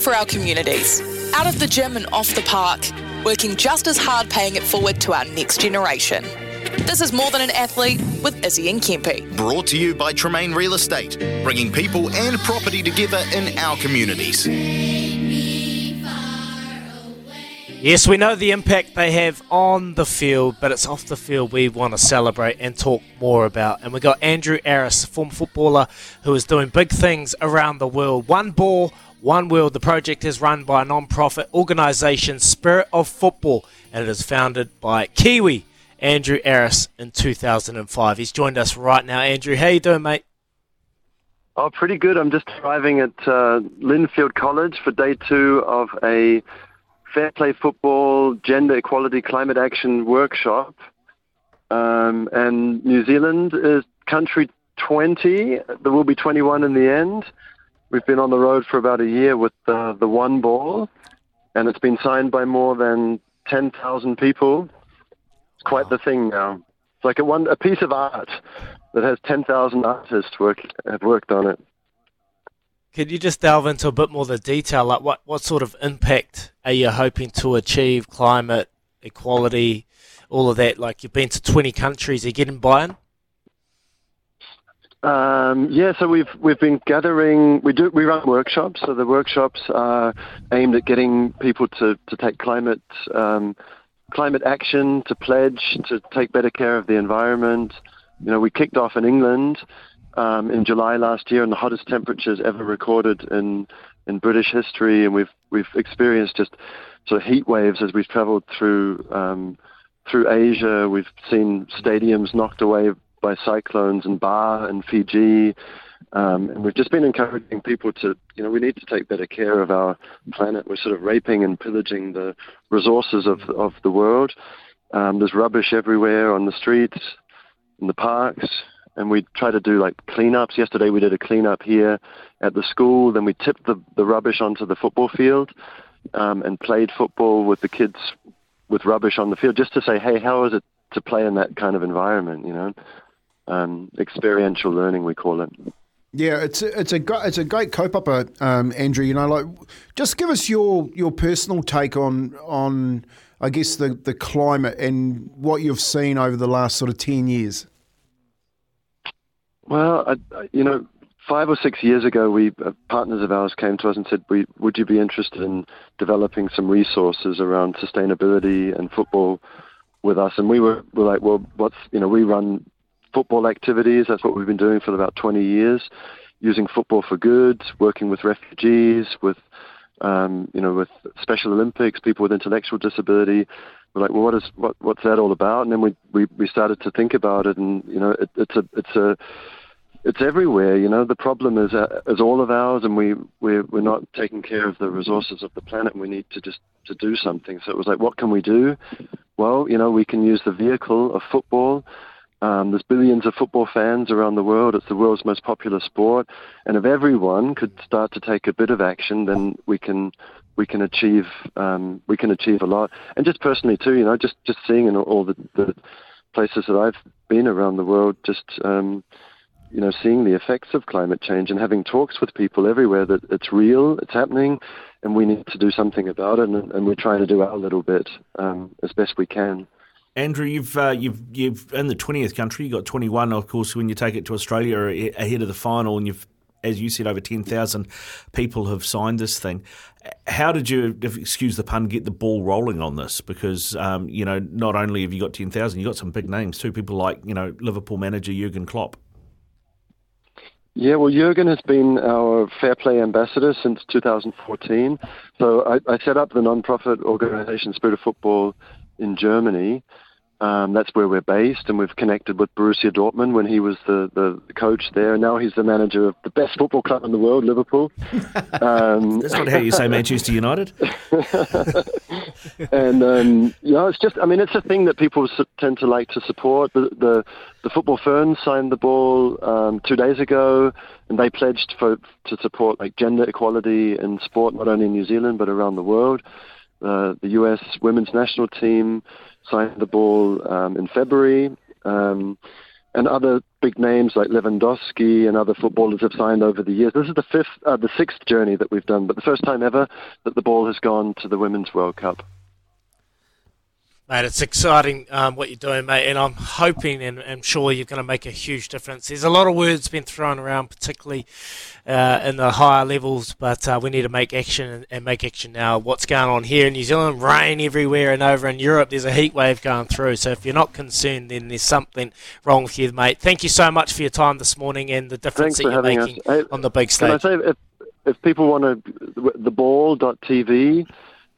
Caring for our communities, out of the gym and off the park, working just as hard paying it forward to our next generation. This is More Than an Athlete with Izzy and Kempe. Brought to you by Tremain Real Estate, bringing people and property together in our communities. Yes, we know the impact they have on the field, but it's off the field we want to celebrate and talk more about. And we've got Andrew Aris, former footballer who is doing big things around the world. One ball, one World, the project is run by a non-profit organisation, Spirit of Football, and it is founded by Kiwi Andrew Aris in 2005. He's joined us right now. Andrew, how you doing, mate? Oh, pretty good. I'm just arriving at uh, Lynfield College for day two of a fair play football, gender equality, climate action workshop. Um, and New Zealand is country 20. There will be 21 in the end. We've been on the road for about a year with the, the one ball, and it's been signed by more than 10,000 people. It's quite the thing now. It's like a, one, a piece of art that has 10,000 artists work, have worked on it. Could you just delve into a bit more the detail? Like, what, what sort of impact are you hoping to achieve? Climate, equality, all of that. Like, you've been to 20 countries. Are you getting buy-in? Um, yeah, so we've we've been gathering. We do we run workshops. So the workshops are aimed at getting people to to take climate um, climate action, to pledge, to take better care of the environment. You know, we kicked off in England um, in July last year, and the hottest temperatures ever recorded in in British history, and we've we've experienced just sort of heat waves as we've travelled through um, through Asia. We've seen stadiums knocked away by cyclones in Ba and Fiji. Um, and we've just been encouraging people to, you know, we need to take better care of our planet. We're sort of raping and pillaging the resources of of the world. Um, there's rubbish everywhere on the streets, in the parks, and we try to do like cleanups. Yesterday we did a cleanup here at the school. Then we tipped the the rubbish onto the football field um, and played football with the kids with rubbish on the field, just to say, hey, how is it to play in that kind of environment? You know um, experiential learning, we call it. Yeah, it's a, it's a it's a great kaupapa, um, Andrew. You know, like just give us your your personal take on on I guess the the climate and what you've seen over the last sort of ten years. Well, I, you know, five or six years ago, we uh, partners of ours came to us and said, we, "Would you be interested in developing some resources around sustainability and football with us?" And we were, were like, "Well, what's you know, we run football activities. That's what we've been doing for about 20 years, using football for good, working with refugees, with um, you know, with Special Olympics, people with intellectual disability. We're like, well, what is what what's that all about? And then we we, we started to think about it, and you know, it, it's a it's a it's everywhere. You know, the problem is uh, is all of ours, and we we're we're not taking care of the resources of the planet. We need to just to do something. So it was like, what can we do? Well, you know, we can use the vehicle of football um, there's billions of football fans around the world. It's the world's most popular sport, and if everyone could start to take a bit of action, then we can we can achieve um, we can achieve a lot. And just personally too, you know, just just seeing in all the, the places that I've been around the world, just um, you know, seeing the effects of climate change and having talks with people everywhere that it's real, it's happening, and we need to do something about it. And, and we're trying to do our little bit um, as best we can. Andrew, you've uh, you've you've in the twentieth country. You got twenty one, of course, when you take it to Australia ahead of the final, and you've as you said, over 10,000 people have signed this thing. How did you, excuse the pun, get the ball rolling on this? Because, um, you know, not only have you got 10,000, you've got some big names too, people like, you know, Liverpool manager Jurgen Klopp. Yeah, well, Jurgen has been our Fair Play ambassador since 2014. So I, I set up the non-profit organization Spirit of Football in Germany, um, that's where we're based, and we've connected with Borussia Dortmund when he was the, the, coach there. And now he's the manager of the best football club in the world, Liverpool. Um, That's not how you say Manchester United. and um, you know, it's just, I mean, it's a thing that people tend to like to support. The the, the football ferns signed the ball um, two days ago, and they pledged for to support like gender equality in sport, not only in New Zealand but around the world. Uh, the U.S. women's national team signed the ball um, in February. Um, and other big names like Lewandowski and other footballers have signed over the years. This is the fifth, uh, the sixth journey that we've done, but the first time ever that the ball has gone to the Women's World Cup. Mate, it's exciting um, what you're doing, mate, and I'm hoping and I'm sure you're going to make a huge difference. There's a lot of words been thrown around, particularly uh, in the higher levels, but uh, we need to make action and, and, make action now. What's going on here in New Zealand? Rain everywhere, and over in Europe, there's a heat wave going through. So if you're not concerned, then there's something wrong with you, mate. Thank you so much for your time this morning and the difference Thanks that you're making on the big stage. Can I say, if, if people want to, theball.tv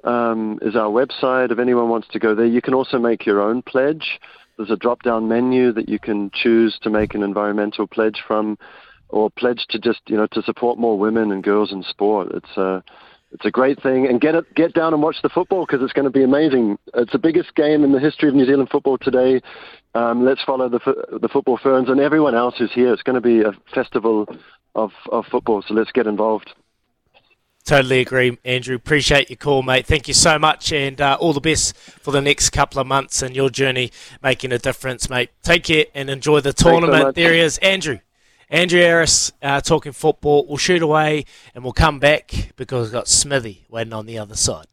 um, is our website. If anyone wants to go there, you can also make your own pledge. There's a drop down menu that you can choose to make an environmental pledge from, or pledge to just you know to support more women and girls in sport. It's a it's a great thing, and get it get down and watch the football because it's going to be amazing. It's the biggest game in the history of New Zealand football today. Um, let's follow the the football ferns and everyone else who's here. It's going to be a festival of of football. So let's get involved. Totally agree, Andrew. Appreciate your call, mate. Thank you so much, and uh, all the best for the next couple of months and your journey making a difference, mate. Take care and enjoy the tournament. So there he is, Andrew. Andrew Harris uh, talking football. We'll shoot away and we'll come back because we've got Smithy waiting on the other side.